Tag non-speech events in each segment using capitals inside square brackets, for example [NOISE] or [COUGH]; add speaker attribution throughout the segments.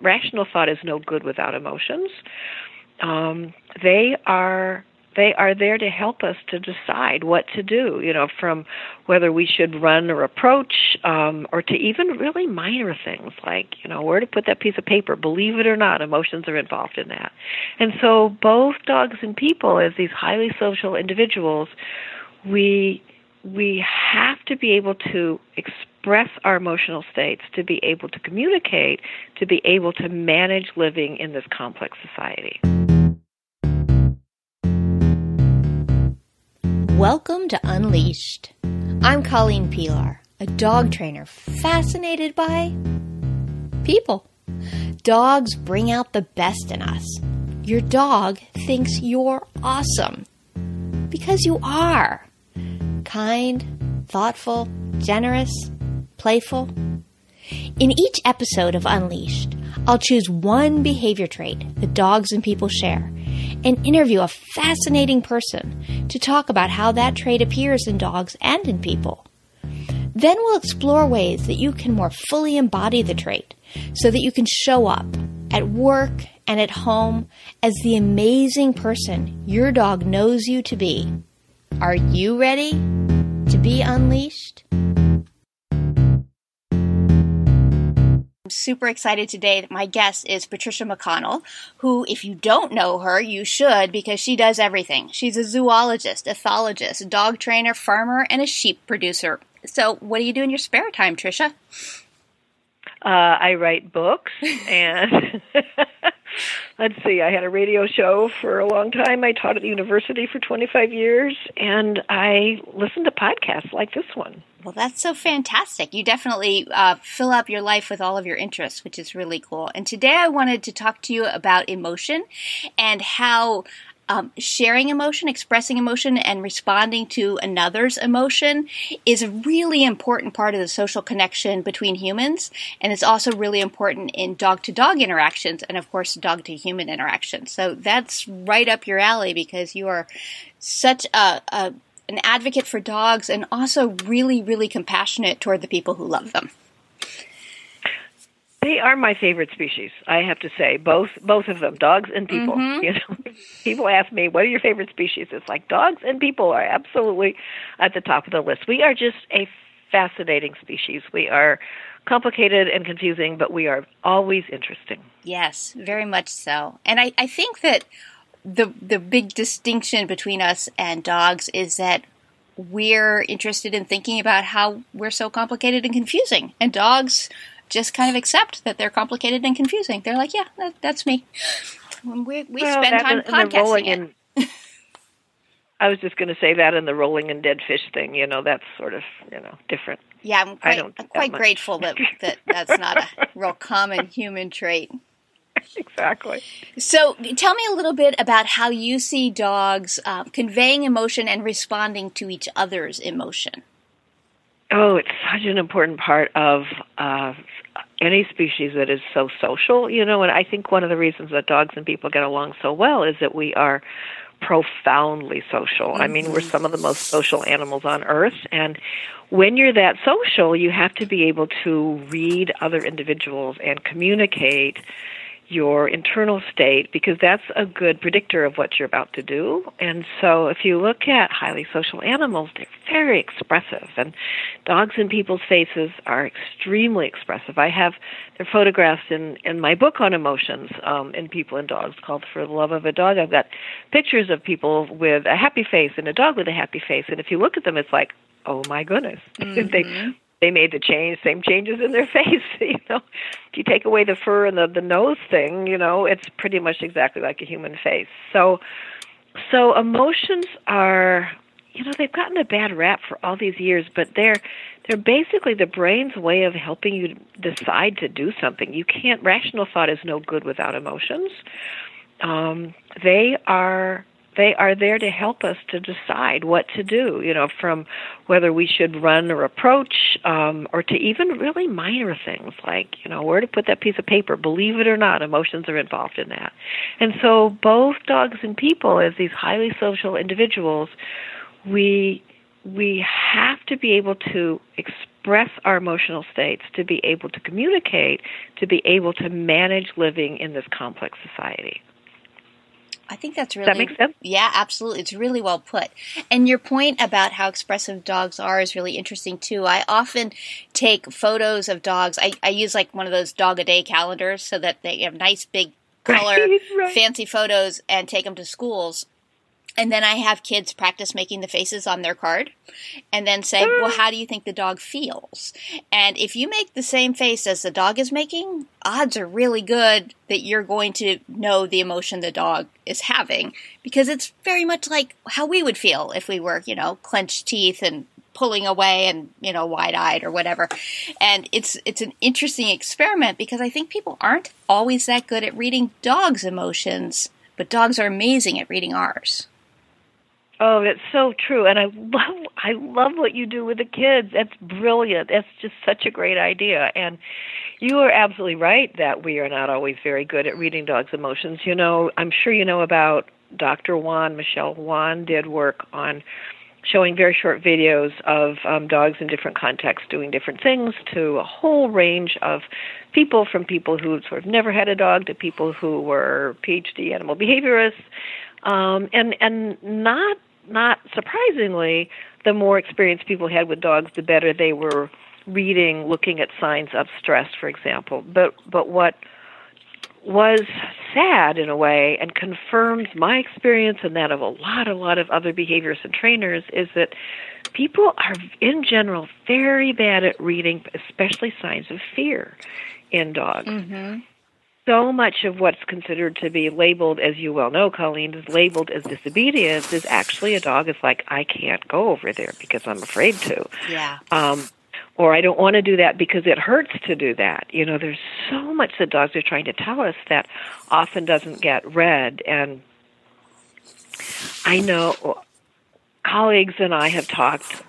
Speaker 1: rational thought is no good without emotions. Um, they are they are there to help us to decide what to do, you know, from whether we should run or approach, um, or to even really minor things like, you know, where to put that piece of paper. Believe it or not, emotions are involved in that. And so both dogs and people, as these highly social individuals, we we have to be able to express our emotional states, to be able to communicate, to be able to manage living in this complex society.
Speaker 2: Welcome to Unleashed. I'm Colleen Pelar, a dog trainer fascinated by people. Dogs bring out the best in us. Your dog thinks you're awesome because you are kind, thoughtful, generous, playful. In each episode of Unleashed, I'll choose one behavior trait that dogs and people share and interview a fascinating person to talk about how that trait appears in dogs and in people. Then we'll explore ways that you can more fully embody the trait so that you can show up at work and at home as the amazing person your dog knows you to be. Are you ready to be unleashed? I'm super excited today that my guest is Patricia McConnell, who, if you don't know her, you should because she does everything. She's a zoologist, ethologist, dog trainer, farmer, and a sheep producer. So, what do you do in your spare time, Trisha?
Speaker 1: Uh, I write books [LAUGHS] and [LAUGHS] let's see, I had a radio show for a long time. I taught at the university for 25 years and I listened to podcasts like this one.
Speaker 2: Well, that's so fantastic. You definitely uh, fill up your life with all of your interests, which is really cool. And today I wanted to talk to you about emotion and how um, sharing emotion, expressing emotion, and responding to another's emotion is a really important part of the social connection between humans. And it's also really important in dog to dog interactions and, of course, dog to human interactions. So that's right up your alley because you are such a, a an advocate for dogs and also really, really compassionate toward the people who love them.
Speaker 1: They are my favorite species. I have to say, both both of them, dogs and people. Mm-hmm. [LAUGHS] You know, people ask me, "What are your favorite species?" It's like dogs and people are absolutely at the top of the list. We are just a fascinating species. We are complicated and confusing, but we are always interesting.
Speaker 2: Yes, very much so. And I, I think that the the big distinction between us and dogs is that we're interested in thinking about how we're so complicated and confusing, and dogs just kind of accept that they're complicated and confusing. They're like, yeah, that, that's me. We, we well, spend time podcasting it.
Speaker 1: I was just going to say that in the rolling and dead fish thing. You know, that's sort of you know different.
Speaker 2: Yeah, I'm quite, I'm quite grateful that, that [LAUGHS] that's not a real common human trait.
Speaker 1: exactly.
Speaker 2: So, tell me a little bit about how you see dogs um, conveying emotion and responding to each other's emotion.
Speaker 1: Oh, it's such an important part of uh, any species that is so social, you know, and I think one of the reasons that dogs and people get along so well is that we are profoundly social. I mean, we're some of the most social animals on earth. And when you're that social, you have to be able to read other individuals and communicate your internal state because that's a good predictor of what you're about to do. And so if you look at highly social animals, they're very expressive and dogs in people's faces are extremely expressive. I have they're photographs in in my book on emotions um in people and dogs called For the Love of a Dog. I've got pictures of people with a happy face and a dog with a happy face and if you look at them it's like oh my goodness [LAUGHS] mm-hmm. they they made the change, same changes in their [LAUGHS] face. You know, if you take away the fur and the the nose thing, you know, it's pretty much exactly like a human face. So, so emotions are, you know, they've gotten a bad rap for all these years, but they're they're basically the brain's way of helping you decide to do something. You can't. Rational thought is no good without emotions. Um, they are they are there to help us to decide what to do, you know, from whether we should run or approach, um, or to even really minor things like, you know, where to put that piece of paper. Believe it or not, emotions are involved in that. And so both dogs and people, as these highly social individuals, we we have to be able to express our emotional states, to be able to communicate, to be able to manage living in this complex society.
Speaker 2: I think that's really
Speaker 1: that make sense?
Speaker 2: Yeah, absolutely. It's really well put. And your point about how expressive dogs are is really interesting too. I often take photos of dogs. I, I use like one of those dog a day calendars so that they have nice big color
Speaker 1: Right, [LAUGHS] right.
Speaker 2: fancy photos and take them to schools. And then I have kids practice making the faces on their card and then say, well, how do you think the dog feels? And if you make the same face as the dog is making, odds are really good that you're going to know the emotion the dog is having because it's very much like how we would feel if we were, you know, clenched teeth and pulling away and you know wide-eyed or whatever and it's it's an interesting experiment because i think people aren't always that good at reading dogs emotions but dogs are amazing at reading ours
Speaker 1: Oh, that's so true, and I love I love what you do with the kids. That's brilliant. That's just such a great idea, and you are absolutely right that we are not always very good at reading dogs' emotions. You know, I'm sure you know about Dr. Wan Michelle Wan did work on showing very short videos of um, dogs in different contexts doing different things to a whole range of people, from people who sort of never had a dog to people who were PhD animal behaviorists, um, and and not not surprisingly, the more experience people had with dogs, the better they were reading, looking at signs of stress, for example. But but what was sad in a way and confirms my experience and that of a lot a lot of other behaviorists and trainers is that people are in general very bad at reading especially signs of fear in dogs
Speaker 2: mm-hmm.
Speaker 1: So much of what's considered to be labeled, as you well know, Colleen, is labeled as disobedience is actually a dog is like, I can't go over there because I'm afraid to.
Speaker 2: yeah
Speaker 1: Um, or I don't want to do that because it hurts to do that. You know, there's so much that dogs are trying to tell us that often doesn't get read. And I know colleagues and I have talked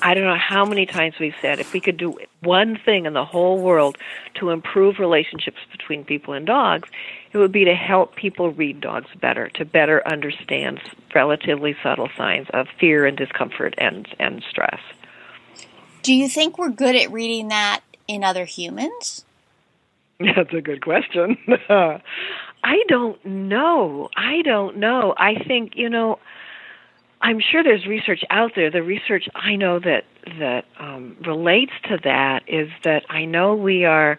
Speaker 1: I don't know how many times we've said if we could do one thing in the whole world to improve relationships between people and dogs, it would be to help people read dogs better, to better understand relatively subtle signs of fear and discomfort and, and stress.
Speaker 2: do you think we're good at reading that in other humans [LAUGHS]
Speaker 1: That's a good question. [LAUGHS] I don't know. I don't know. I think, you know, I'm sure there's research out there. The research I know that that um, relates to that is that I know we are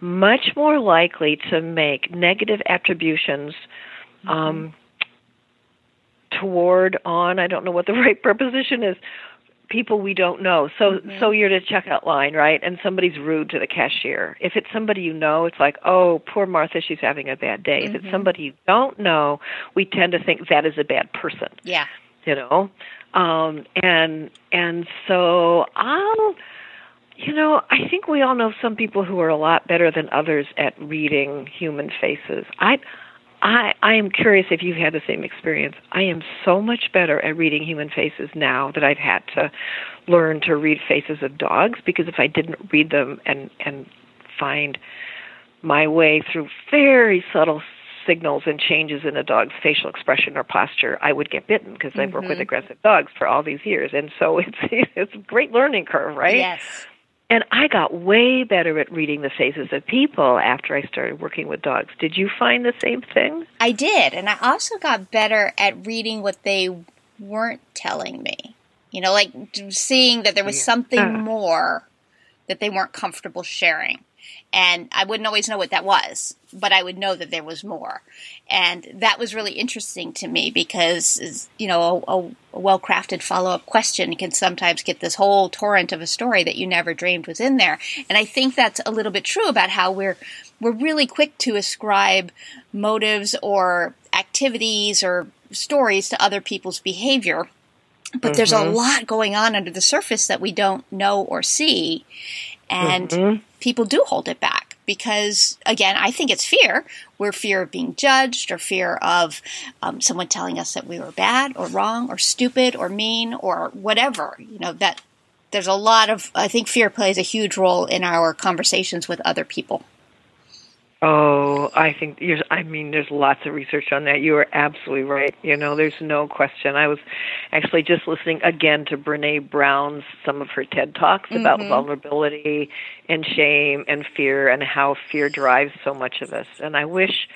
Speaker 1: much more likely to make negative attributions um, toward on. I don't know what the [LAUGHS] right preposition is. People we don't know. So so you're at a checkout line, right? And somebody's rude to the cashier. If it's somebody you know, it's like, oh, poor Martha, she's having a bad day. If it's somebody you don't know, we tend to think that is a bad person
Speaker 2: yeah
Speaker 1: you know? Um and and so i'll you know i think we all know some people who are a lot better than others at reading human faces. I i i am curious if you've had the same experience. I am so much better at reading human faces now that i've had to learn to read faces of dogs because if i didn't read them and and find my way through very subtle signals and changes in a dog's facial expression or posture, I would get bitten because I've worked with aggressive dogs for all these years, and so [LAUGHS] it's it's a great learning curve, right?
Speaker 2: yes
Speaker 1: And I got way better at reading the faces of people after I started working with dogs. Did you find the same thing?
Speaker 2: I did, and I also got better at reading what they weren't telling me. You know, like seeing that there was something
Speaker 1: Uh.
Speaker 2: more that they weren't comfortable sharing. And I wouldn't always know what that was, but I would know that there was more. And that was really interesting to me because, you know, a, a well crafted follow up question can sometimes get this whole torrent of a story that you never dreamed was in there. And I think that's a little bit true about how we're, we're really quick to ascribe motives or activities or stories to other people's behavior. But there's a mm-hmm. lot going on under the surface that we don't know or see. And people do hold it back because, again, I think it's fear. We're fear of being judged or fear of um, someone telling us that we were bad or wrong or stupid or mean or whatever. You know, that there's a lot of, I think fear plays a huge role in our conversations with other people.
Speaker 1: Oh, I think you're. I mean, there's lots of research on that. You are absolutely right. You know, there's no question. I was actually just listening again to Brene Brown's some of her TED talks mm-hmm. about vulnerability and shame and fear and how fear drives so much of us. And I wish,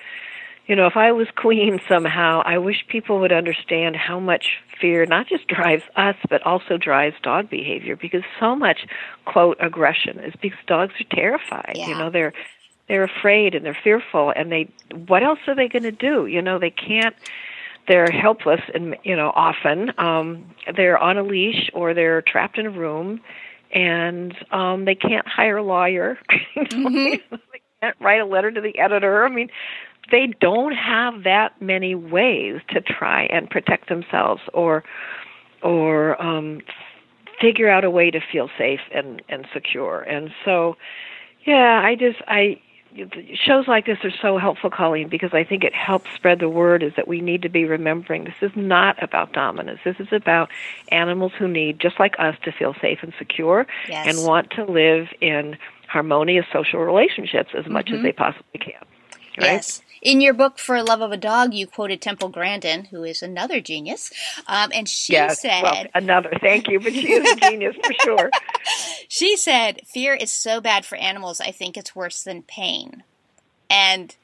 Speaker 1: you know, if I was queen [LAUGHS] somehow, I wish people would understand how much fear not just drives us but also drives dog behavior because so much quote aggression is because dogs are terrified.
Speaker 2: Yeah.
Speaker 1: You know, they're they're afraid and they're fearful and they what else are they going to do? You know they can't they're helpless and you know often um they're on a leash or they're trapped in a room and um they can't hire a lawyer. [LAUGHS] Mm-hmm. [LAUGHS] they can't write a letter to the editor. I mean they don't have that many ways to try and protect themselves or or um figure out a way to feel safe and and secure. And so yeah i just i shows like this are so helpful, Colleen, because I think it helps spread the word is that we need to be remembering this is not about dominance. This is about animals who need, just like us, to feel safe and secure
Speaker 2: yes.
Speaker 1: and want to live in harmonious social relationships as much mm-hmm. as they possibly can. Right?
Speaker 2: Yes. In your book, For Love of a Dog, you quoted Temple Grandin, who is another genius, um, and she
Speaker 1: yes,
Speaker 2: said,
Speaker 1: well, "Another, thank you, but she is a genius for sure." [LAUGHS] [LAUGHS]
Speaker 2: She said, "Fear is so bad for animals. I think it's worse than pain," and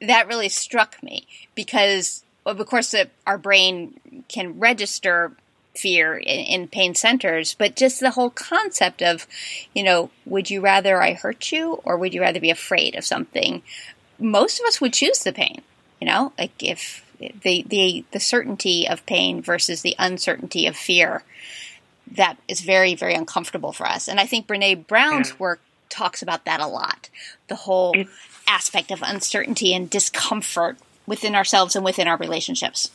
Speaker 2: that really struck me because, of course, our brain can register fear in, in, pain centers, but just the whole concept of, you know, would you rather I hurt you or would you rather be afraid of something? Most of us would choose the pain. You know, like if the the the certainty of pain versus the uncertainty of fear, that is very very uncomfortable for us. And I think Brene Brown's yeah. work talks about that a lot. The whole aspect of uncertainty and discomfort within ourselves and within our relationships.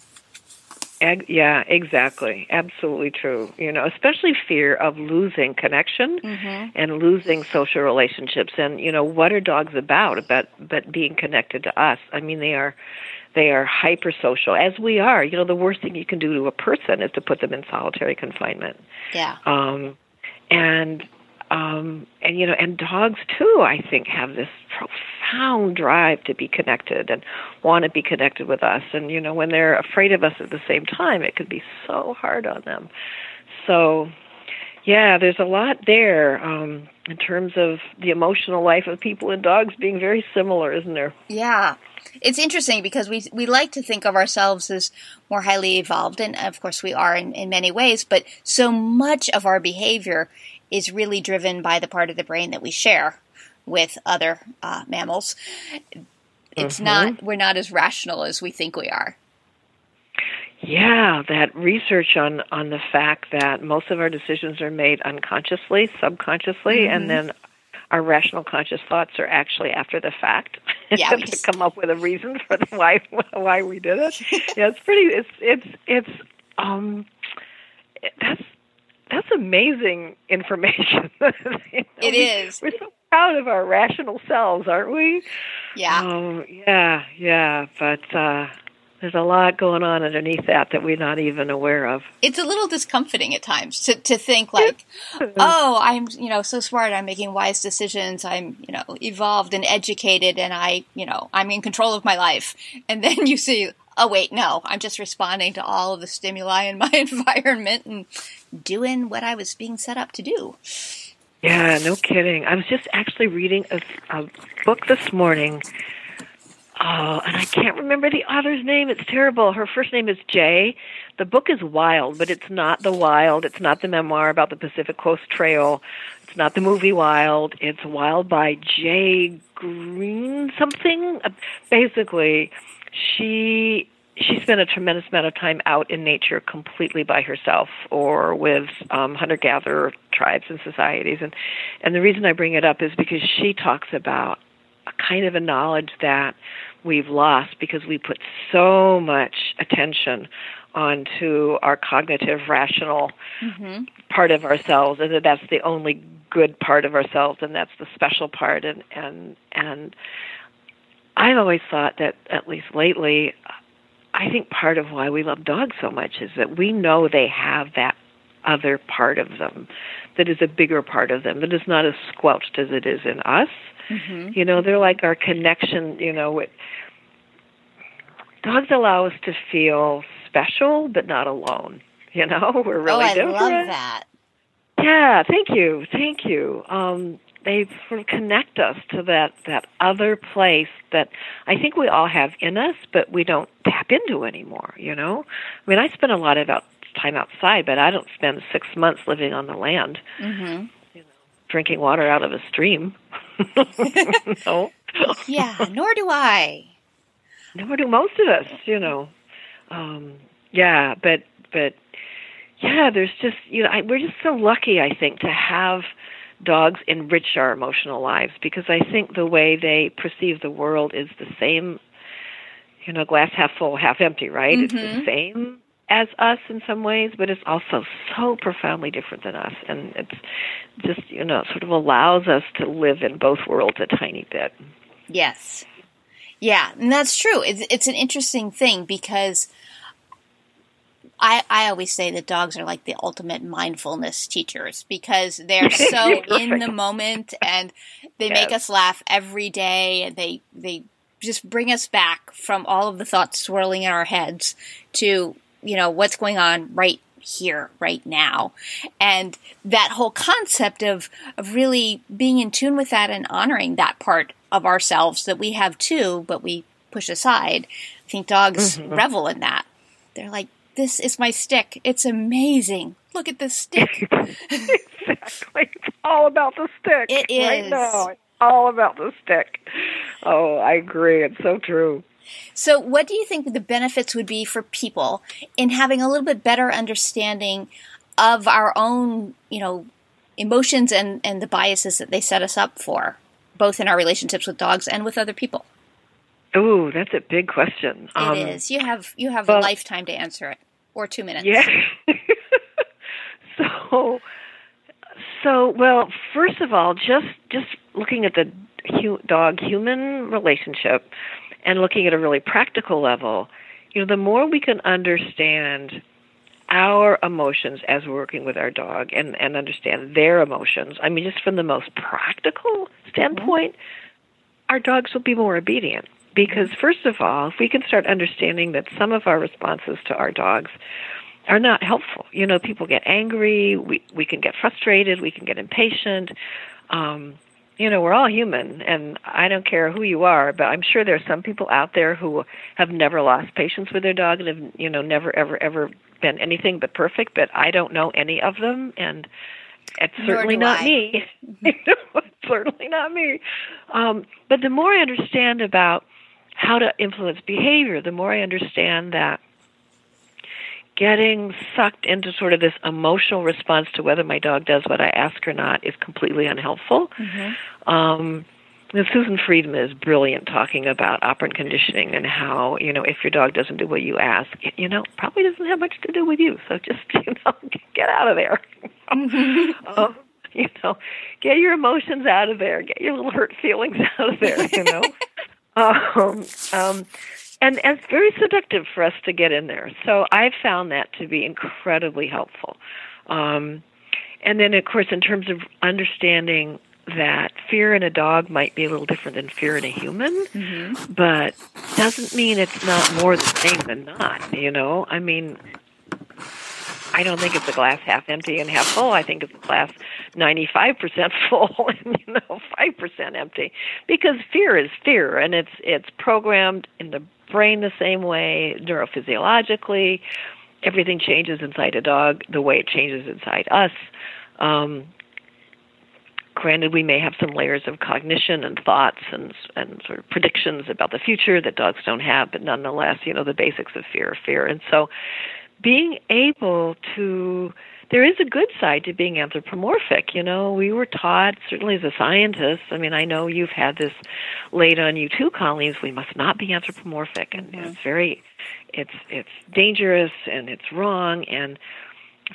Speaker 1: Yeah, exactly. Absolutely true. You know, especially fear of losing connection mm-hmm. and losing social relationships. And you know, what are dogs about? About but being connected to us. I mean, they are they are hypersocial as we are. You know, the worst thing you can do to a person is to put them in solitary confinement.
Speaker 2: Yeah.
Speaker 1: Um, and um, and you know, and dogs too. I think have this profound drive to be connected and want to be connected with us. And you know, when they're afraid of us at the same time, it can be so hard on them. So, yeah, there's a lot there um, in terms of the emotional life of people and dogs being very similar, isn't there?
Speaker 2: Yeah. It's interesting because we we like to think of ourselves as more highly evolved, and of course we are in, in many ways. But so much of our behavior is really driven by the part of the brain that we share with other uh, mammals. It's mm-hmm. not, we're not as rational as we think we are.
Speaker 1: Yeah, that research on on the fact that most of our decisions are made unconsciously, subconsciously, mm-hmm. and then our rational conscious thoughts are actually after the fact [LAUGHS]
Speaker 2: yeah,
Speaker 1: to come up with a reason for the, why why we did it. [LAUGHS] yeah, it's pretty. It's it's it's um that's that's amazing information. [LAUGHS] you know,
Speaker 2: it is.
Speaker 1: We're so proud of our rational selves, aren't we?
Speaker 2: Yeah.
Speaker 1: Um, yeah, yeah. But uh, there's a lot going on underneath that that we're not even aware of.
Speaker 2: It's a little discomforting at times to, to think like, oh, I'm you know so smart. I'm making wise decisions. I'm you know evolved and educated, and I you know I'm in control of my life. And then [LAUGHS] you see, oh wait, no, I'm just responding to all of the stimuli in my [LAUGHS] environment and doing what I was being set up to do.
Speaker 1: Yeah, no kidding. I was just actually reading a, a book this morning. Oh, and I can't remember the author's name. It's terrible. Her first name is Jay. The book is Wild, but it's not the Wild. It's not the memoir about the Pacific Coast Trail. It's not the movie Wild. It's Wild by Jay Green something. Basically, she she spent a tremendous amount of time out in nature completely by herself or with um, hunter gatherer tribes and societies and and the reason I bring it up is because she talks about a kind of a knowledge that we've lost because we put so much attention onto our cognitive rational mm-hmm. part of ourselves and that that's the only good part of ourselves and that's the special part and and and I've always thought that at least lately I think part of why we love dogs so much is that we know they have that other part of them that is a bigger part of them that is not as squelched as it is in us. Mm-hmm. You know, they're like our connection, you know, with dogs allow us to feel special but not alone. You know, [LAUGHS] we're really
Speaker 2: oh, I
Speaker 1: different.
Speaker 2: love that.
Speaker 1: Yeah, thank you, thank you. Um, they sort of connect us to that that other place that I think we all have in us, but we don't tap into anymore. You know, I mean, I spend a lot of out, time outside, but I don't spend six months living on the land, mm-hmm. you know, drinking water out of a stream. [LAUGHS] no.
Speaker 2: yeah, nor do I.
Speaker 1: Nor do most of us. You know. Um, yeah, but but yeah, there's just you know I, we're just so lucky I think to have dogs enrich our emotional lives because I think the way they perceive the world is the same. You know, glass half full, half empty, right? Mm-hmm. It's the mm-hmm. same as us in some ways, but it's also so profoundly different than us, and it's just you know sort of allows us to live in both worlds a tiny bit.
Speaker 2: Yes, yeah, and that's true. It's it's an interesting thing because I, I always say that dogs are like the ultimate mindfulness teachers because they're [LAUGHS] so in the moment and they yes. make us laugh every day and they they just bring us back from all of the thoughts swirling in our heads to you know what's going on right here right now and that whole concept of of really being in tune with that and honoring that part of ourselves that we have too but we push aside i think dogs mm-hmm. revel in that they're like this is my stick. It's amazing. Look at this stick. [LAUGHS]
Speaker 1: exactly. It's all about the stick.
Speaker 2: It is.
Speaker 1: Right now. It's all about the stick. Oh, I agree. It's so true.
Speaker 2: So, what do you think the benefits would be for people in having a little bit better understanding of our own, you know, emotions and, and the biases that they set us up for, both in our relationships with dogs and with other people?
Speaker 1: Oh, that's a big question.
Speaker 2: It um, is. You have you have well, a lifetime to answer it, or two minutes.
Speaker 1: Yeah. [LAUGHS] so, so well. First of all, just just looking at the hu- dog human relationship, and looking at a really practical level, you know, the more we can understand our emotions as we're working with our dog and, and understand their emotions. I mean, just from the most practical standpoint, mm-hmm. our dogs will be more obedient. Because, first of all, if we can start understanding that some of our responses to our dogs are not helpful, you know, people get angry, we, we can get frustrated, we can get impatient. Um, you know, we're all human, and I don't care who you are, but I'm sure there are some people out there who have never lost patience with their dog and have, you know, never, ever, ever been anything but perfect, but I don't know any of them, and it's certainly not I. me. [LAUGHS] it's certainly not me. Um, but the more I understand about how to influence behavior, the more I understand that getting sucked into sort of this emotional response to whether my dog does what I ask or not is completely unhelpful. Mm-hmm. Um, and Susan Friedman is brilliant talking about operant conditioning and how, you know, if your dog doesn't do what you ask, you know, probably doesn't have much to do with you. So just, [LAUGHS] you know, get out of there. Mm-hmm. [LAUGHS] um, you know, get your emotions out of there. Get your little hurt feelings [LAUGHS] out of there, you know. Um, um, and, and it's very seductive for us to get in there. So I've found that to be incredibly helpful. Um, and then, of course, in terms of understanding that fear in a dog might be a little different than fear in a human, mm-hmm. but doesn't mean it's not more the same than not. You know, I mean, I don't think it's a glass half empty and half full. I think it's a glass 95% [LAUGHS] full and you know 5% empty because fear is fear and it's it's programmed in the brain the same way neurophysiologically. Everything changes inside a dog the way it changes inside us. Um, granted, we may have some layers of cognition and thoughts and and sort of predictions about the future that dogs don't have, but nonetheless, you know, the basics of fear, fear, and so being able to there is a good side to being anthropomorphic. You know, we were taught, certainly as a scientist, I mean, I know you've had this laid on you too, Colleen, we must not be anthropomorphic and mm-hmm. it's very it's it's dangerous and it's wrong and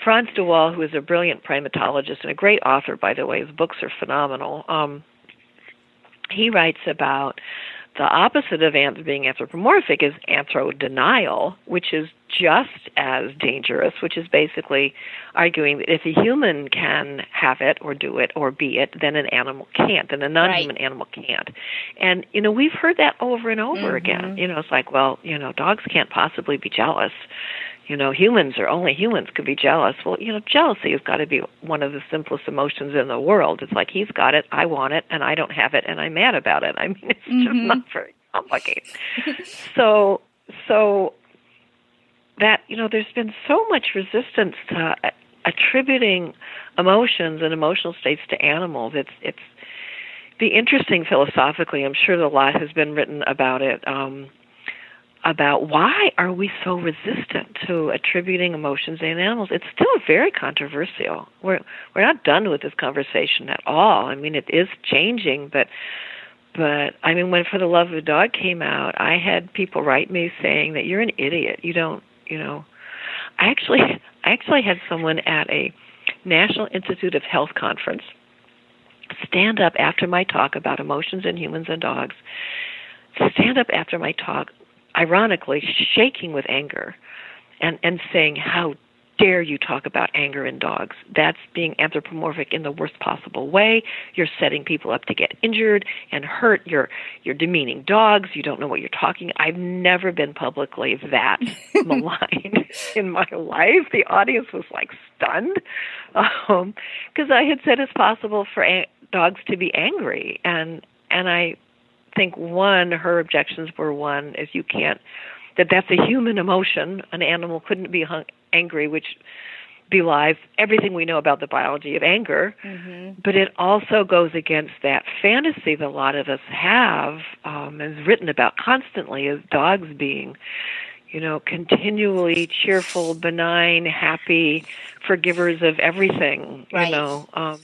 Speaker 1: Frans de Waal, who is a brilliant primatologist and a great author, by the way, his books are phenomenal. Um, he writes about the opposite of being anthropomorphic is anthro-denial, which is just as dangerous, which is basically arguing that if a human can have it or do it or be it, then an animal can't, and a non-human right. animal can't. And you know, we've heard that over and over mm-hmm. again. You know, it's like, well, you know, dogs can't possibly be jealous you know, humans or only humans could be jealous. Well, you know, jealousy has got to be one of the simplest emotions in the world. It's like he's got it, I want it, and I don't have it, and I'm mad about it. I mean, [LAUGHS] it's mm-hmm. just not very complicated. so, so that you know, there's been so much resistance to attributing emotions and emotional states to animals. It's it's the interesting philosophically. I'm sure a lot has been written about it. Um, about why are we so resistant to attributing emotions in animals. It's still very controversial. We're we're not done with this conversation at all. I mean, it is changing, but but I mean, when For the Love of the Dog came out, I had people write me saying that you're an idiot. You don't, you know. I actually I actually had someone at a National Institute of Health conference stand up after my talk about emotions in humans and dogs stand up after my talk ironically shaking with anger and, and saying, How dare you talk about anger in dogs? That's being anthropomorphic in the worst possible way. You're setting people up to get injured and hurt. You're you're demeaning dogs. You don't know what you're talking. I've never been publicly that [LAUGHS] maligned in my life. The audience was like stunned because um, I had said it's possible for a- dogs to be angry, and and I think one, her objections were one is you can't that that's a human emotion. An animal couldn't be hung, angry, which belies everything we know about the biology of anger. Mm-hmm. But it also goes against that fantasy that a lot of us have, um, is written about constantly, as dogs being, you know, continually cheerful, benign, happy, forgivers of everything. Right. You know. Um,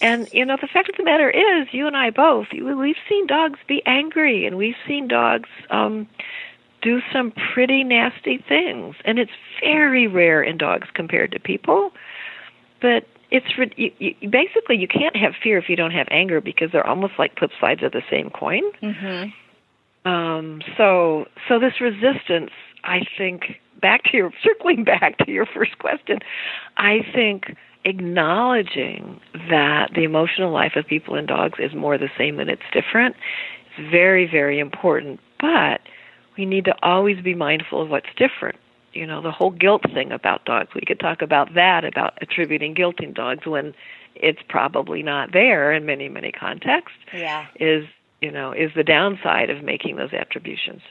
Speaker 1: and you know, the fact of the matter is, you and I both, we've seen dogs be angry, and we've seen dogs um, do some pretty nasty things, and it's very rare in dogs compared to people. But it's you, you, basically you can't have fear if you don't have anger because they're almost like flip sides of the same coin. Mm-hmm. Um, so, so this resistance, I think, back to your [LAUGHS] circling back to your first question, I think acknowledging that the emotional life of people and dogs is more the same than it's different is very, very important. But we need to always be mindful of what's different. You know, the whole guilt thing about dogs, we could talk about that, about attributing guilt in dogs when it's probably not there in many, many contexts.
Speaker 2: Yeah.
Speaker 1: Is, you know, is the downside of making those attributions.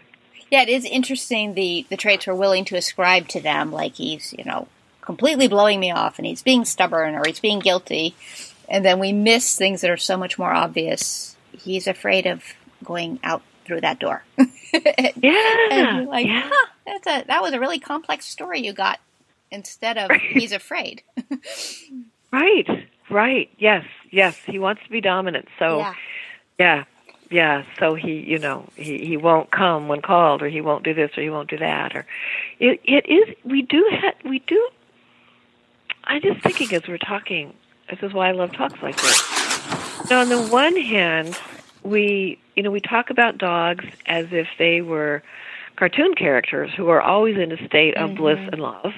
Speaker 2: Yeah, it is interesting the, the traits we're willing to ascribe to them, like he's, you know, completely blowing me off and he's being stubborn or he's being guilty. And then we miss things that are so much more obvious. He's afraid of going out through that door. [LAUGHS]
Speaker 1: yeah.
Speaker 2: like,
Speaker 1: yeah.
Speaker 2: Huh, that's a, that was a really complex story you got instead of right. he's afraid. [LAUGHS]
Speaker 1: right. Right. Yes. Yes. He wants to be dominant. So, yeah. yeah. Yeah, so he, you know, he he won't come when called, or he won't do this, or he won't do that, or it it is. We do have we do I'm just thinking as we're talking, this is why I love talks like this. Now, on the one hand, we, you know, we talk about dogs as if they were cartoon characters who are always in a state of mm-hmm. bliss and love.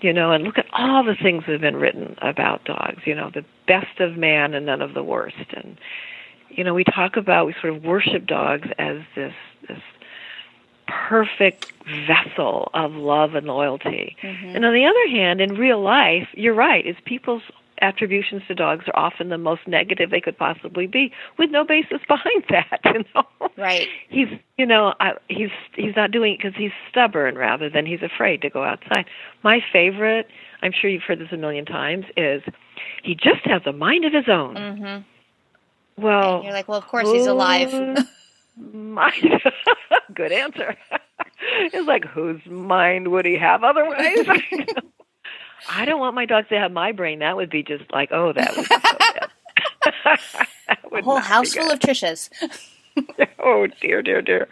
Speaker 1: You know, and look at all the things that have been written about dogs. You know, the best of man and none of the worst. And you know, we talk about we sort of worship dogs as this this perfect vessel of love and loyalty. Mm-hmm. And on the other hand, in real life, you're right, is people's attributions to dogs are often the most negative they could possibly be with no basis [LAUGHS] behind that you know
Speaker 2: right
Speaker 1: he's you know I, he's he's not doing it because he's stubborn rather than he's afraid to go outside my favorite i'm sure you've heard this a million times is he just has a mind of his own mm-hmm. well
Speaker 2: and you're like well of course he's alive [LAUGHS]
Speaker 1: mind. [LAUGHS] Good answer. [LAUGHS] it's like whose mind would he have otherwise? [LAUGHS] I don't want my dogs to have my brain. That would be just like, oh, that would be so bad.
Speaker 2: A whole house full of Trishas. [LAUGHS]
Speaker 1: oh dear, dear, dear.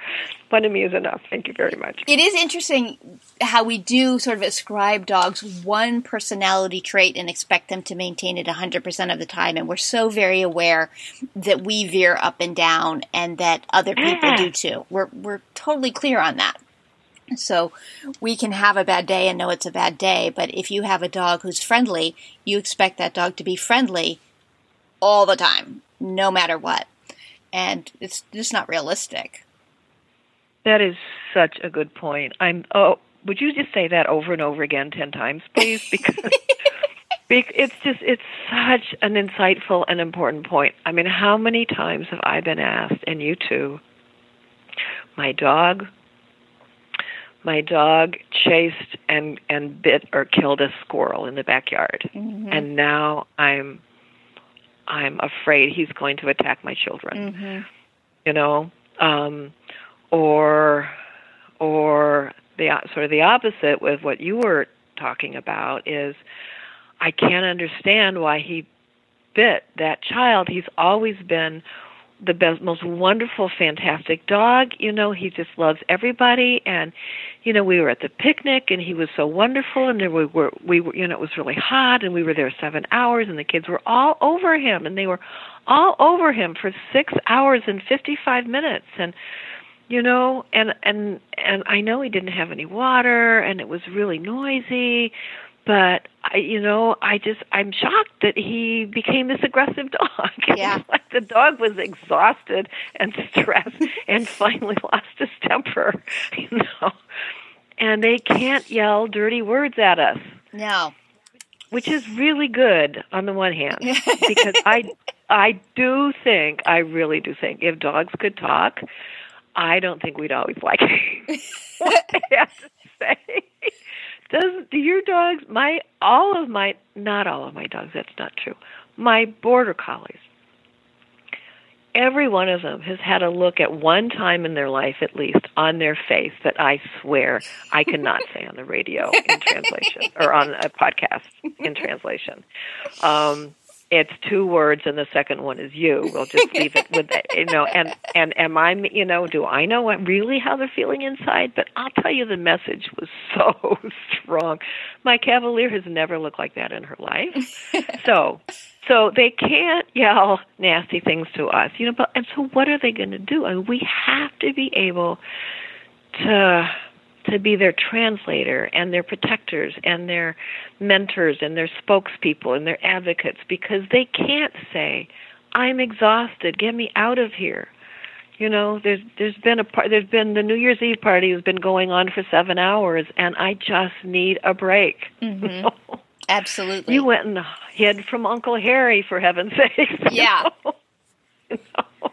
Speaker 1: One of me is enough. Thank you very much.
Speaker 2: It is interesting how we do sort of ascribe dogs one personality trait and expect them to maintain it 100% of the time. And we're so very aware that we veer up and down and that other people do too. We're, we're totally clear on that. So we can have a bad day and know it's a bad day, but if you have a dog who's friendly, you expect that dog to be friendly all the time, no matter what. And it's just not realistic.
Speaker 1: That is such a good point. I'm. Oh, would you just say that over and over again ten times, please? [LAUGHS] Because it's just it's such an insightful and important point. I mean, how many times have I been asked, and you too? My dog. My dog chased and and bit or killed a squirrel in the backyard, mm-hmm. and now I'm I'm afraid he's going to attack my children
Speaker 2: Mm-hmm.
Speaker 1: you know, um, or or the sort of the opposite with what you were talking about is I can't understand why he bit that child. He's always been the best, most wonderful, fantastic dog. You know, he just loves everybody. And you know, we were at the picnic, and he was so wonderful. And there we were, we were, you know, it was really hot, and we were there seven hours, and the kids were all over him, and they were all over him for six hours and fifty-five minutes, and you know, and and and I know he didn't have any water, and it was really noisy. But I, you know, I just I'm shocked that he became this aggressive dog. [LAUGHS]
Speaker 2: Yeah. [LAUGHS]
Speaker 1: Like the dog was exhausted and stressed and finally [LAUGHS] lost his temper, you know. And they can't yell dirty words at us,
Speaker 2: No.
Speaker 1: which is really good on the one hand because I I do think I really do think if dogs could talk, I don't think we'd always like what they have to say. Does do your dogs? My all of my not all of my dogs. That's not true. My border collies. Every one of them has had a look at one time in their life, at least, on their face that I swear I cannot say on the radio in [LAUGHS] translation or on a podcast in translation. Um, it's two words, and the second one is you. We'll just [LAUGHS] leave it with that, you know. And and am I, you know, do I know what, really how they're feeling inside? But I'll tell you, the message was [LAUGHS] so strong. My Cavalier has never looked like that in her life. [LAUGHS] so, so they can't yell nasty things to us, you know. But and so, what are they going to do? I mean, we have to be able to to be their translator and their protectors and their mentors and their spokespeople and their advocates because they can't say i'm exhausted get me out of here you know there's there's been a par- there's been the new year's eve party has been going on for 7 hours and i just need a break [LAUGHS]
Speaker 2: Mhm. Absolutely.
Speaker 1: you went and hid from uncle harry for heaven's [LAUGHS] sake
Speaker 2: Yeah. [LAUGHS]
Speaker 1: you know?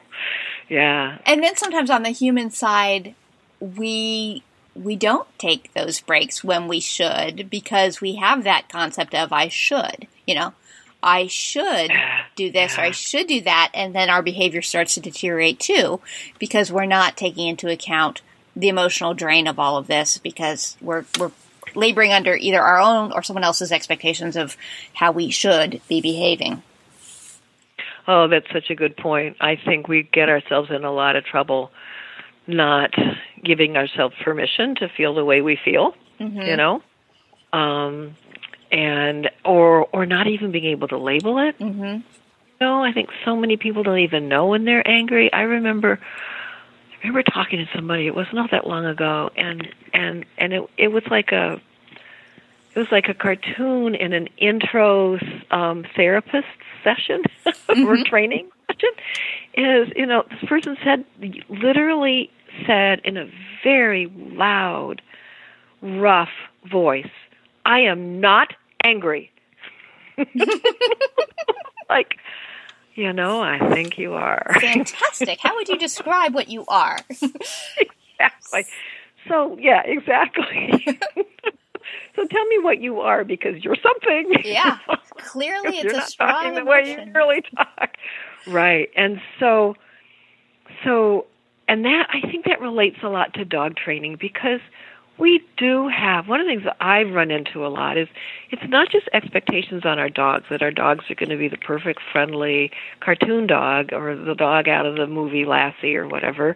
Speaker 1: yeah
Speaker 2: and then sometimes on the human side, we we don't take those breaks when we should because we have that concept of I should, you know. I should do this or I should do that and then our behavior starts to deteriorate too because we're not taking into account the emotional drain of all of this because we're we're laboring under either our own or someone else's expectations of how we should be behaving.
Speaker 1: Oh, that's such a good point. I think we get ourselves in a lot of trouble not giving ourselves permission to feel the way we feel, you know? Um and or or not even being able to label it.
Speaker 2: Mhm.
Speaker 1: No, I think so many people don't even know when they're angry. I remember I remember talking to somebody, it was not all that long ago, and and and it it was like a it was like a cartoon in an intro um therapist session [LAUGHS] or training session is you know this person said literally said in a very loud rough voice i am not angry [LAUGHS] like you know i think you are
Speaker 2: Fantastic. How would you describe what you are? [LAUGHS]
Speaker 1: exactly so yeah exactly [LAUGHS] so tell me what you are because you're something
Speaker 2: Yeah. Clearly,
Speaker 1: You're
Speaker 2: it's a
Speaker 1: not
Speaker 2: strong
Speaker 1: talking the way you really talk. Right. And so so and that I think that relates a lot to dog training because we do have one of the things that I've run into a lot is it's not just expectations on our dogs that our dogs are going to be the perfect friendly cartoon dog or the dog out of the movie Lassie or whatever,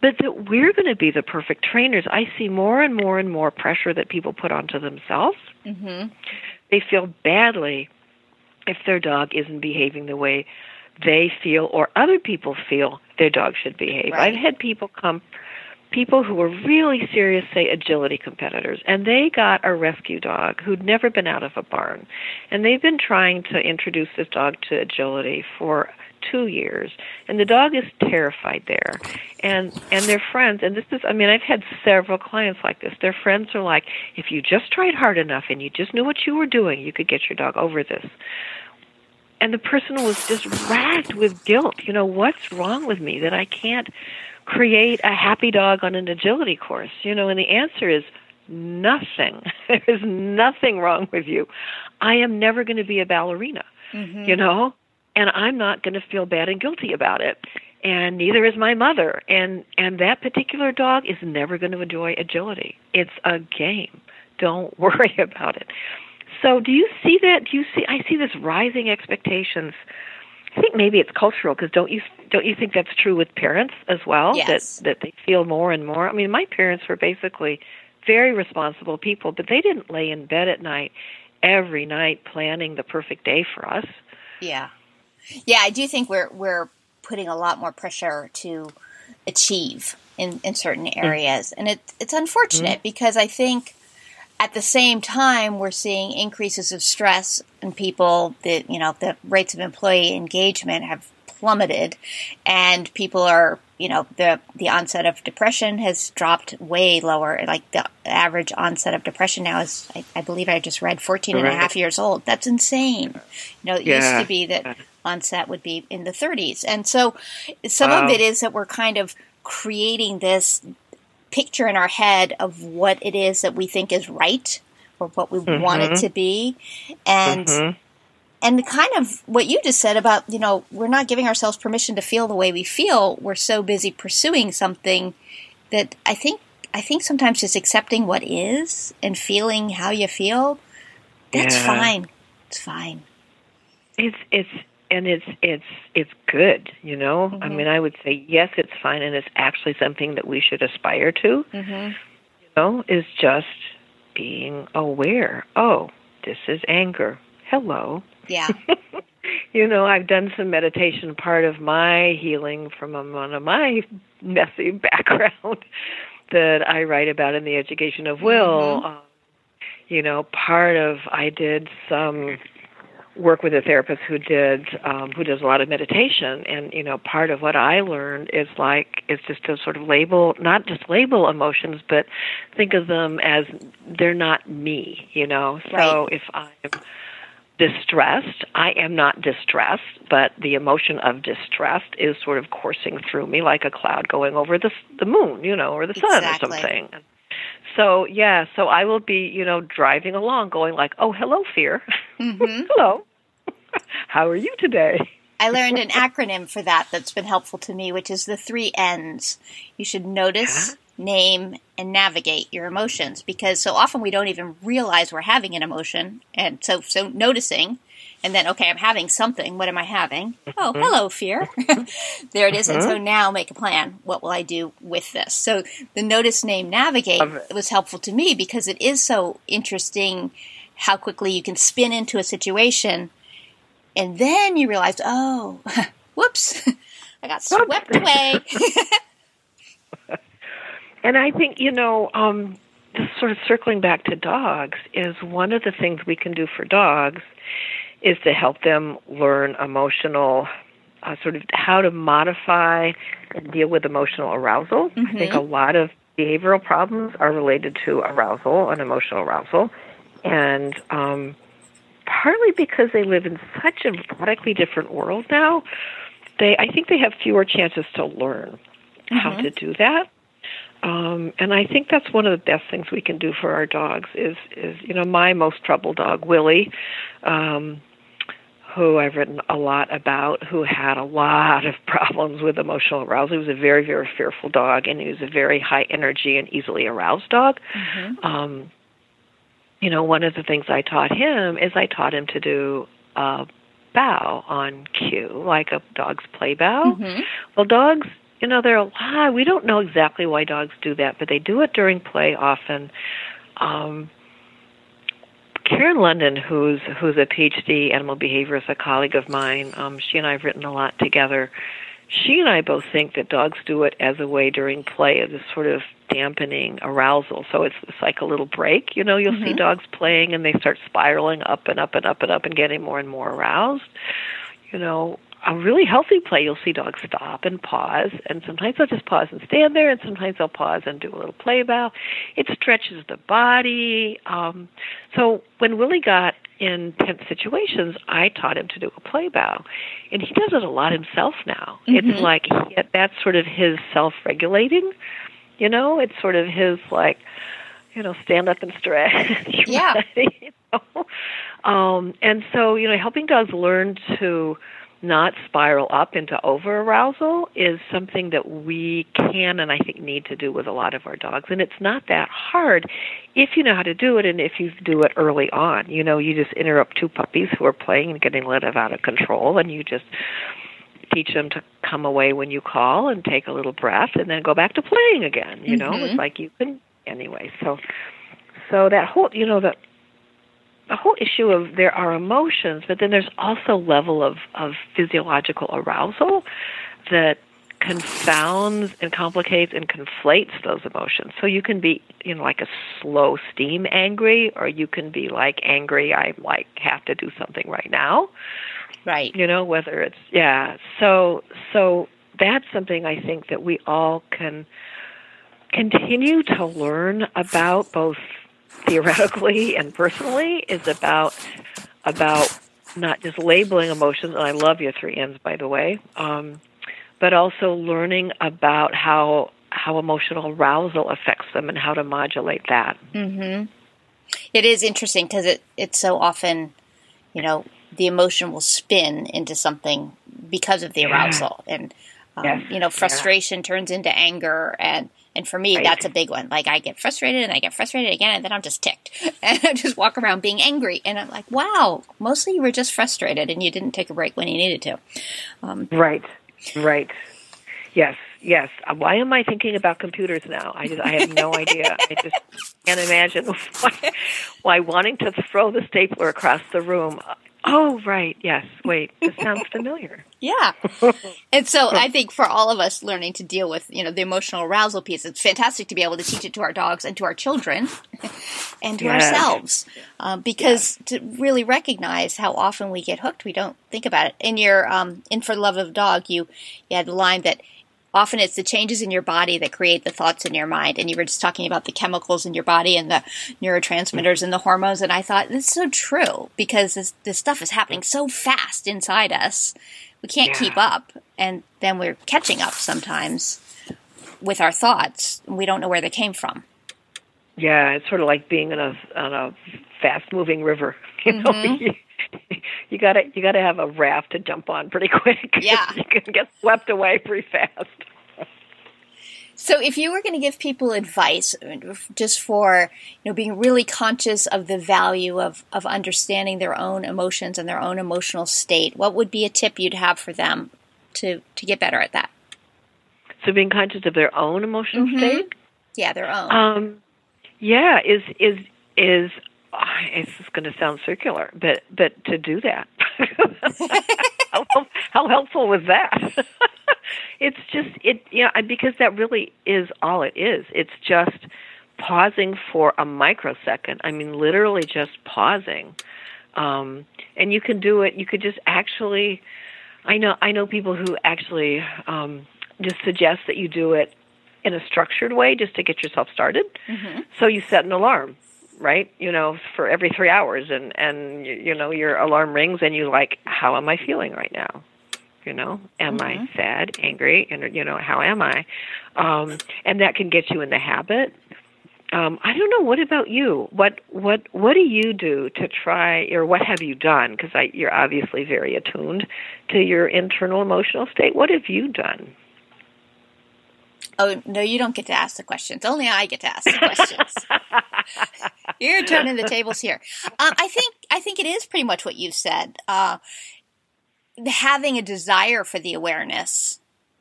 Speaker 1: but that we're going to be the perfect trainers. I see more and more and more pressure that people put onto themselves.
Speaker 2: Mm-hmm.
Speaker 1: They feel badly if their dog isn't behaving the way they feel or other people feel their dog should behave.
Speaker 2: Right.
Speaker 1: I've had people come people who were really serious, say, agility competitors, and they got a rescue dog who'd never been out of a barn. And they've been trying to introduce this dog to agility for two years and the dog is terrified there and and their friends and this is i mean i've had several clients like this their friends are like if you just tried hard enough and you just knew what you were doing you could get your dog over this and the person was just racked with guilt you know what's wrong with me that i can't create a happy dog on an agility course? You know, and the answer is nothing. [LAUGHS] there is nothing wrong with you. I am never going to be a ballerina,
Speaker 2: Mm-hmm.
Speaker 1: you know, and I'm not going to feel bad and guilty about it. And neither is my mother. And and that particular dog is never going to enjoy agility. It's a game. Don't [LAUGHS] worry about it. So, do you see that? Do you see? I see this rising expectations I think maybe it's cultural because don't you don't you think that's true with parents as well?
Speaker 2: Yes.
Speaker 1: That that they feel more and more. I mean, my parents were basically very responsible people, but they didn't lay in bed at night every night planning the perfect day for us.
Speaker 2: Yeah. Yeah, I do think we're we're putting a lot more pressure to achieve in, in certain mm-hmm. areas. And it it's unfortunate mm-hmm. because I think at the same time we're seeing increases of stress in people that you know the rates of employee engagement have plummeted and people are you know the the onset of depression has dropped way lower. Like the average onset of depression now is i, I believe i just read 14 and a half years old. That's insane. You know it
Speaker 1: Yeah.
Speaker 2: used to be that onset would be in the 30s and so some
Speaker 1: Wow.
Speaker 2: of it is that we're kind of creating this picture in our head of what it is that we think is right or what we want it to be. And
Speaker 1: Mhm.
Speaker 2: and kind of what you just said about you know we're not giving ourselves permission to feel the way we feel. We're so busy pursuing something that i think i think sometimes just accepting what is and feeling how you feel that's
Speaker 1: Yeah.
Speaker 2: fine. It's fine.
Speaker 1: It's it's and it's it's it's good, you know. I
Speaker 2: Mhm.
Speaker 1: mean, I would say yes, it's fine, and it's actually something that we should aspire to.
Speaker 2: mm-hmm.
Speaker 1: You know, is just being aware. Oh, this is anger. Hello.
Speaker 2: yeah [LAUGHS]
Speaker 1: you know, I've done some meditation. Part of my healing from a, one of my messy [LAUGHS] background that I write about in the Education of Will.
Speaker 2: Mhm.
Speaker 1: Um, you know, part of I did some work with a therapist who did um, who does a lot of meditation, and you know, part of what I learned is like is just to sort of label, not just label emotions, but think of them as they're not me. You know, so
Speaker 2: Right.
Speaker 1: if I'm distressed. I am not distressed, but the emotion of distress is sort of coursing through me like a cloud going over the the moon, you know, or the sun
Speaker 2: Exactly.
Speaker 1: or something. So yeah, so I will be, you know, driving along, going like, "Oh, hello, fear.
Speaker 2: mm-hmm. [LAUGHS]
Speaker 1: hello. How are you today?"
Speaker 2: I learned an acronym for that that's been helpful to me, which is the three N's. You should notice, name, and navigate your emotions because so often we don't even realize we're having an emotion. And so, so noticing, and then, okay, I'm having something. What am I having? Mm-hmm. Oh, hello, fear. Mm-hmm. [LAUGHS] there it is. And so mm-hmm. now make a plan. What will I do with this? So the notice, name, navigate was helpful to me because it is so interesting how quickly you can spin into a situation and then you realize, oh, [LAUGHS] whoops, [LAUGHS] I got swept away.
Speaker 1: And I think, you know, um, just sort of circling back to dogs, is one of the things we can do for dogs is to help them learn emotional, uh, sort of how to modify and deal with emotional arousal. I think a lot of behavioral problems are related to arousal and emotional arousal. And um, partly because they live in such a radically different world now, they I think they have fewer chances to learn how to do that. Um, and I think that's one of the best things we can do for our dogs is is you know my most troubled dog Willie, um, who I've written a lot about, who had a lot of [LAUGHS] problems with emotional arousal. He was a very, very fearful dog, and he was a very high energy and easily aroused dog. Mm-hmm. Um, you know, one of the things I taught him is I taught him to do a bow on cue, like a dog's play bow. Mm-hmm. Well, dogs, you know, there are a lot. We don't know exactly why dogs do that, but they do it during play often. Um, Karen London, who's who's a PhD animal behaviorist, a colleague of mine, um, she and I have written a lot together. She and I both think that dogs do it as a way during play of this sort of dampening arousal. So it's, it's like a little break. You know, you'll mm-hmm. see dogs playing and they start spiraling up and up and up and up and getting more and more aroused. You know, a really healthy play, you'll see dogs stop and pause, and sometimes they'll just pause and stand there, and sometimes they'll pause and do a little play bow. It stretches the body. Um, so when Willie got in tense situations, I taught him to do a play bow, and he does it a lot himself now. Mm-hmm. It's like he, that's sort of his self-regulating. You know, it's sort of his like, you know, stand up and stretch. [LAUGHS]
Speaker 2: Yeah. [LAUGHS]
Speaker 1: you know? um, and so you know, helping dogs learn to not spiral up into over arousal is something that we can and I think need to do with a lot of our dogs. And it's not that hard if you know how to do it and if you do it early on. You know, you just interrupt two puppies who are playing and getting a little out of control and you just teach them to come away when you call and take a little breath and then go back to playing again. You know, mm-hmm. it's like you can anyway. So so that whole you know the the whole issue of there are emotions, but then there's also level of, of physiological arousal that confounds and complicates and conflates those emotions. So you can be, you know, like a slow steam angry, or you can be like angry. I like have to do something right now.
Speaker 2: Right.
Speaker 1: You know, whether it's yeah. So so that's something I think that we all can continue to learn about both theoretically and personally is about about not just labeling emotions, and I love your three N's by the way, um, but also learning about how how emotional arousal affects them and how to modulate that.
Speaker 2: Mm-hmm. It is interesting because it it's so often, you know, the emotion will spin into something because of the arousal, yeah. and um, yes. you know, frustration yeah. turns into anger and and for me, right. that's a big one. Like I get frustrated and I get frustrated again and then I'm just ticked. [LAUGHS] And I just walk around being angry. And I'm like, wow, mostly you were just frustrated and you didn't take a break when you needed to.
Speaker 1: Um, right, right. Yes, yes. Uh, why am I thinking about computers now? I just, I have no idea. I just [LAUGHS] can't imagine [LAUGHS] why, why wanting to throw the stapler across the room Oh, right. Yes. Wait, this [LAUGHS] sounds familiar.
Speaker 2: yeah. And so I think for all of us learning to deal with, you know, the emotional arousal piece, it's fantastic to be able to teach it to our dogs and to our children [LAUGHS] and to yes. ourselves. Um, because yes. to really recognize how often we get hooked, we don't think about it. In your, um, in For the Love of Dog, you, you had the line that often it's the changes in your body that create the thoughts in your mind. And you were just talking about the chemicals in your body and the neurotransmitters and the hormones. And I thought this is so true because this, this stuff is happening so fast inside us. We can't yeah. keep up. And then we're catching up sometimes with our thoughts. We don't know where they came from.
Speaker 1: Yeah, it's sort of like being in a on a fast moving river. [LAUGHS] You know, mm-hmm. [LAUGHS] you gotta you gotta have a raft to jump on pretty quick. [LAUGHS]
Speaker 2: Yeah,
Speaker 1: you can get swept away pretty fast.
Speaker 2: So, if you were going to give people advice, just for you know being really conscious of the value of of understanding their own emotions and their own emotional state, what would be a tip you'd have for them to to get better at that?
Speaker 1: So, being conscious of their own emotional mm-hmm. state.
Speaker 2: Yeah, their own.
Speaker 1: Um, yeah, is is is it's just going to sound circular, but but to do that, [LAUGHS] how, how helpful was that? [LAUGHS] it's just it, you know, because that really is all it is. It's just pausing for a microsecond. I mean, literally just pausing, um, and you can do it. You could just actually. I know I know people who actually um, just suggest that you do it in a structured way just to get yourself started. Mm-hmm. So you set an alarm right? You know, for every three hours, and and you know your alarm rings, and you like, how am I feeling right now? You know, am mm-hmm. I sad, angry, and you know, how am I? Um, and that can get you in the habit um, I don't know. What about you? What what what do you do to try, or what have you done? Because you're obviously very attuned to your internal emotional state. What have you done?
Speaker 2: Oh no, you don't get to ask the questions. Only I get to ask the questions. [LAUGHS] You're turning the tables here. Um, I think I think it is pretty much what you said. Uh, having a desire for the awareness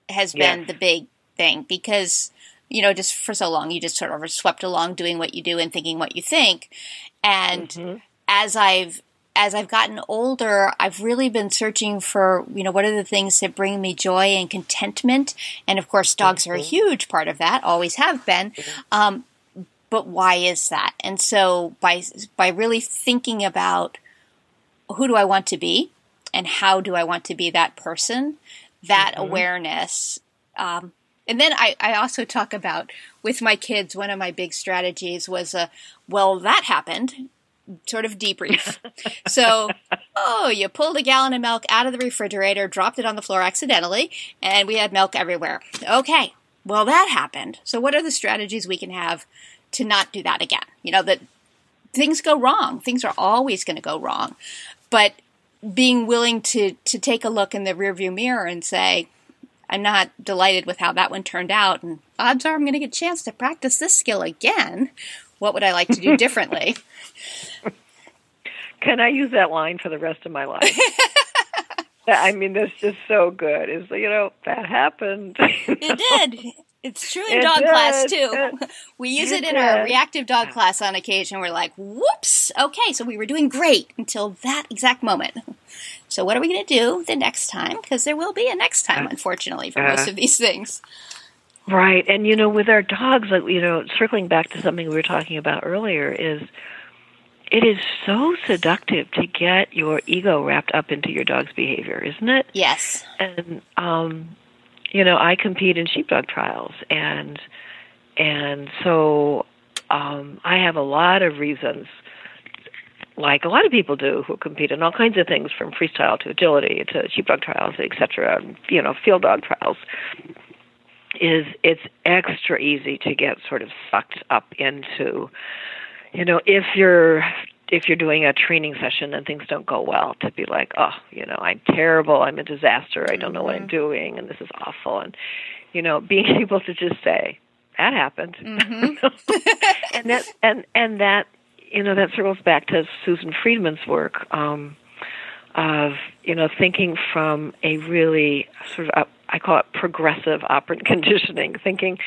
Speaker 2: has yes. been the big thing because you know just for so long you just sort of swept along doing what you do and thinking what you think, and mm-hmm. as I've as I've gotten older, I've really been searching for, you know, what are the things that bring me joy and contentment? And of course, dogs are a mm-hmm. huge part of that, always have been. Um, but why is that? And so by, by really thinking about who do I want to be and how do I want to be that person, that mm-hmm. awareness, um, and then I, I also talk about with my kids, one of my big strategies was, uh, well, that happened sort of debrief. so, oh, you pulled a gallon of milk out of the refrigerator, dropped it on the floor accidentally, and we had milk everywhere. Okay, well, that happened. So, what are the strategies we can have to not do that again? You know, that things go wrong. Things are always going to go wrong. But being willing to, to take a look in the rearview mirror and say, I'm not delighted with how that one turned out, and odds are I'm going to get a chance to practice this skill again. What would I like to do [LAUGHS] differently?
Speaker 1: Can I use that line for the rest of my life? [LAUGHS] I mean, that's just so good. Is you know that happened.
Speaker 2: it did. It's true in [LAUGHS] it dog did. class too. [LAUGHS] we use it, it in did. our reactive dog class on occasion. We're like, "Whoops! Okay, so we were doing great until that exact moment." So what are we going to do the next time? Because there will be a next time, unfortunately, for uh, most of these things.
Speaker 1: Right. And, you know, with our dogs, like, you know, circling back to something we were talking about earlier, is it is so seductive to get your ego wrapped up into your dog's behavior, isn't it?
Speaker 2: Yes.
Speaker 1: And, um, you know, I compete in sheepdog trials, and and so um, I have a lot of reasons, like a lot of people do, who compete in all kinds of things, from freestyle to agility to sheepdog trials, etc. You know, field dog trials, is it's extra easy to get sort of sucked up into you know if you're if you're doing a training session and things don't go well to be like oh you know i'm terrible i'm a disaster i don't know what i'm mm-hmm. doing and this is awful and you know being [LAUGHS] able to just say that happened [LAUGHS] mm-hmm. [LAUGHS] and that and and that you know that circles back to susan friedman's work um of you know thinking from a really sort of I call it progressive operant [LAUGHS] conditioning, thinking,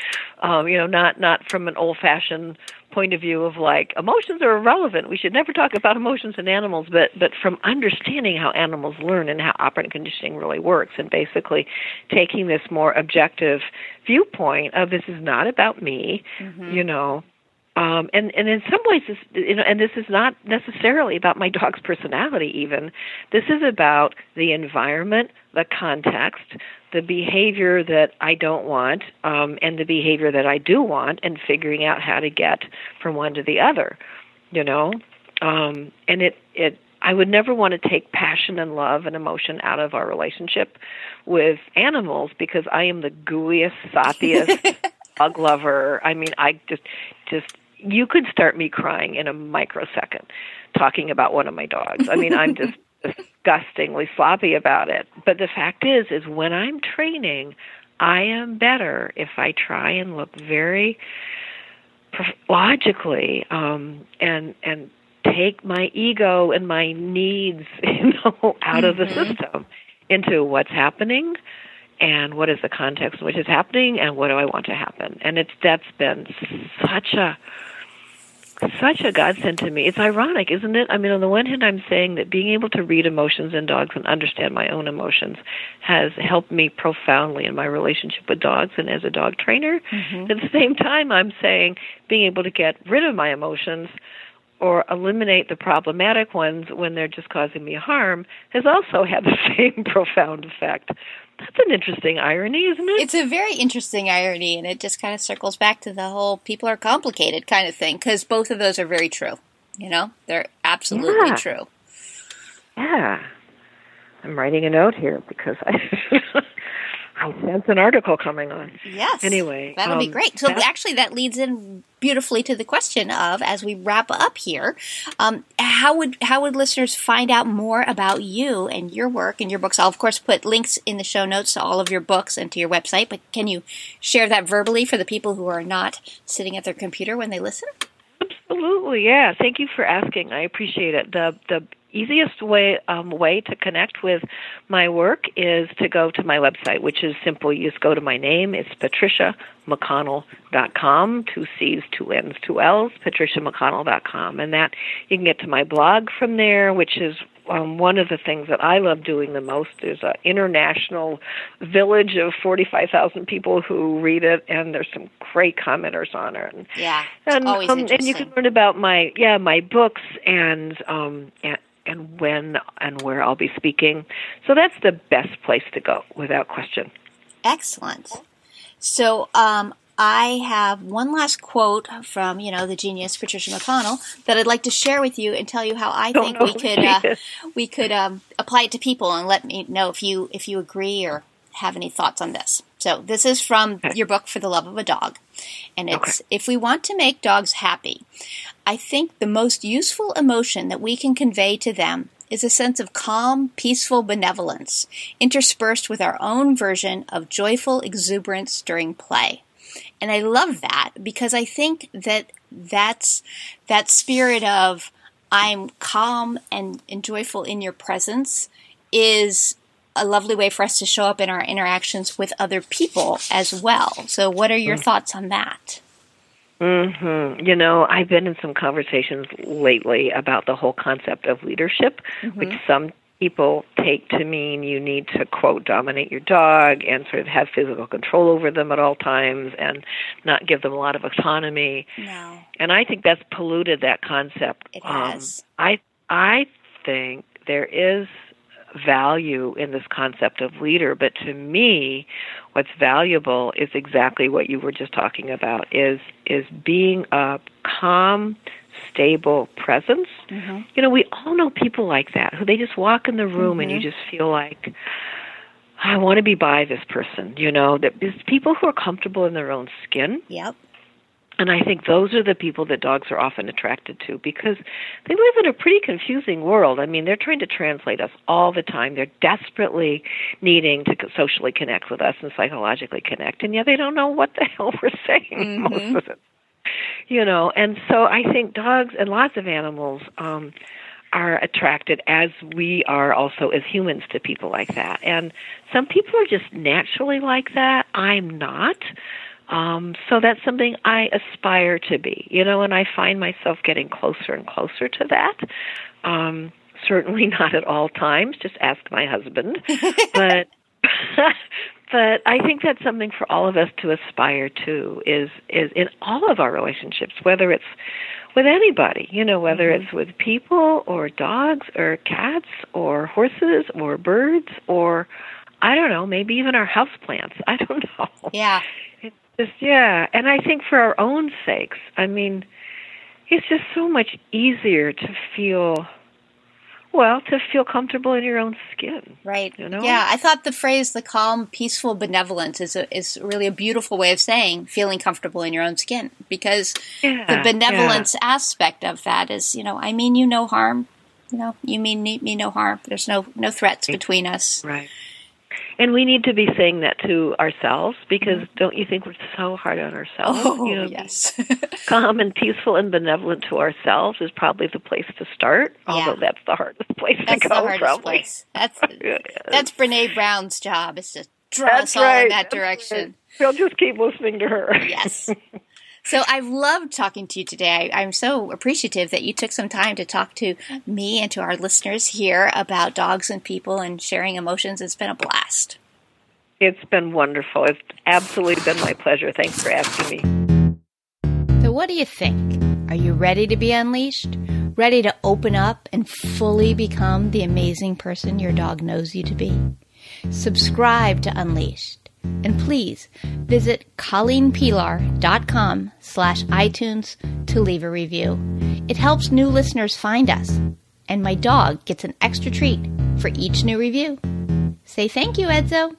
Speaker 1: um, you know, not not from an old-fashioned point of view of like emotions are irrelevant. We should never talk about emotions in animals, but but from understanding how animals learn and how operant conditioning really works, and basically taking this more objective viewpoint of this is not about me, mm-hmm. you know, um, and and in some ways, this, you know, and this is not necessarily about my [LAUGHS] dog's personality. Even this is about the environment, the context, the behavior that I don't want, um, and the behavior that I do want, and figuring out how to get from one to the other. You know, um, and it it I would never want to take passion and love and emotion out of our relationship with animals because I am the gooeyest, soppiest [LAUGHS] dog lover. I mean, I just just you could start me crying in a microsecond talking about one of my dogs. I mean, I'm [LAUGHS] just disgustingly sloppy about it. But the fact is is when I'm training, I am better if I try and look very logically um and and take my ego and my needs, [LAUGHS] you know, out mm-hmm. of the mm-hmm. system into what's happening and what is the context in which it's happening and what do I want to happen. And it's that's been such a such a godsend to me. It's ironic, isn't it? I mean, on the one hand, I'm saying that being able to read emotions in dogs and understand my own emotions has helped me profoundly in my relationship with dogs and as a dog trainer. Mm-hmm. At the same time, I'm saying being able to get rid of my emotions or eliminate the problematic ones when they're just causing me harm has also had the [LAUGHS] same profound effect. That's an interesting irony, isn't it?
Speaker 2: It's a very interesting irony, and it just kind of circles back to the whole people are complicated kind of thing, because both of those are very true. You know, they're absolutely yeah. true.
Speaker 1: Yeah. I'm writing a note here because I. [LAUGHS] I sense an article coming on.
Speaker 2: Yes.
Speaker 1: Anyway,
Speaker 2: that'll be
Speaker 1: um,
Speaker 2: great. So actually, that leads in beautifully to the question of, as we wrap up here, um, how would how would listeners find out more about you and your work and your books? I'll of course put links in the show notes to all of your books and to your website. But can you share that verbally for the people who are not sitting at their computer when they listen?
Speaker 1: Absolutely, yeah. Thank you for asking. I appreciate it. The the easiest way um, way to connect with my work is to go to my website, which is simple. You just go to my name. It's Patricia patriciamcconnell.com. Two C's, two N's, two L's. Patricia patriciamcconnell.com, and that you can get to my blog from there, which is um, one of the things that I love doing the most is an international village of 45,000 people who read it, and there's some great commenters on it. And,
Speaker 2: Yeah,
Speaker 1: and,
Speaker 2: always
Speaker 1: um, and you can learn about my yeah my books and um and, and when and where I'll be speaking. So that's the best place to go, without question.
Speaker 2: Excellent. So, um, I have one last quote from, you know, the genius Patricia McConnell that I'd like to share with you and tell you how I
Speaker 1: Don't
Speaker 2: think we could uh, [LAUGHS] we could um, apply it to people and let me know if you if you agree or have any thoughts on this. So, this is from
Speaker 1: Okay.
Speaker 2: your book For the Love of a Dog. And it's if we want to make dogs happy, I think the most useful emotion that we can convey to them is a sense of calm, peaceful benevolence, interspersed with our own version of joyful exuberance during play. And I love that because I think that that's that spirit of I'm calm and, and joyful in your presence is a lovely way for us to show up in our interactions with other people as well. So what are your thoughts on that?
Speaker 1: hmm You know, I've been in some conversations lately about the whole concept of leadership, which some people take to mean you need to quote dominate your dog and sort of have physical control over them at all times and not give them a lot of autonomy.
Speaker 2: No.
Speaker 1: and I think that's polluted that concept.
Speaker 2: It
Speaker 1: Um,
Speaker 2: has.
Speaker 1: I I think there is value in this concept of leader, but to me, what's valuable is exactly what you were just talking about: is is being a calm, stable presence.
Speaker 2: Mm-hmm.
Speaker 1: You know, we all know people like that who they just walk in the room and you
Speaker 2: Mm-hmm.
Speaker 1: just feel like. I want to be by this person, you know. That people who are comfortable in their own skin,
Speaker 2: Yep.
Speaker 1: and I think those are the people that dogs are often attracted to because they live in a pretty confusing world. I mean, they're trying to translate us all the time. They're desperately needing to socially connect with us and psychologically connect, and yet they don't know what the [LAUGHS] hell we're saying most of it. You know, and so I think dogs and lots of animals um, are attracted as we are also as humans to people like that. And some people are just naturally like that. I'm not. Um, so that's something I aspire to be, you know, and I find myself getting closer and closer to that. Um, certainly [LAUGHS] not at all times. Just ask my husband. [LAUGHS] but [LAUGHS] but I think that's something for all of us to aspire to is is in all of our relationships, whether it's with anybody, you know, whether mm-hmm. it's with people or dogs or cats or horses or birds or I don't know, maybe even our house plants. [LAUGHS] I don't know.
Speaker 2: Yeah.
Speaker 1: It's just yeah, and I think for our own sakes, I mean, it's just so much easier to feel well, to feel comfortable in your own skin.
Speaker 2: Right.
Speaker 1: You know?
Speaker 2: Yeah, I thought the phrase "the calm, peaceful benevolence" is a, is really a beautiful way of saying feeling comfortable in your own skin because
Speaker 1: Yeah,
Speaker 2: the benevolence aspect of that is, you know, I mean you no harm. You know, you mean me no harm. There's no no threats between us.
Speaker 1: Right. And we need to be saying that to ourselves because don't you think we're so hard on ourselves?
Speaker 2: Mm-hmm. Oh
Speaker 1: you know,
Speaker 2: yes. [LAUGHS]
Speaker 1: calm and peaceful and benevolent to ourselves is probably the place to start.
Speaker 2: Yeah.
Speaker 1: Although that's the hardest place
Speaker 2: That's
Speaker 1: to
Speaker 2: the
Speaker 1: go,
Speaker 2: hardest
Speaker 1: probably.
Speaker 2: place. That's [LAUGHS] that's Brene Brown's job is to draw
Speaker 1: That's
Speaker 2: us all in that direction.
Speaker 1: right. We'll just keep listening to her.
Speaker 2: Yes. [LAUGHS] So I've loved talking to you today. I, I'm so appreciative that you took some time to talk to me and to our listeners here about dogs and people and sharing emotions. It's been a blast.
Speaker 1: It's been wonderful. It's absolutely been my pleasure. Thanks for asking me.
Speaker 2: So, what do you think? Are you ready to be unleashed? Ready to open up and fully become the amazing person your dog knows you to be? Subscribe to Unleashed. And please visit colleenpelar.com slash iTunes to leave a review. It helps new listeners find us. And my dog gets an extra treat for each new review. Say thank you, Edzo.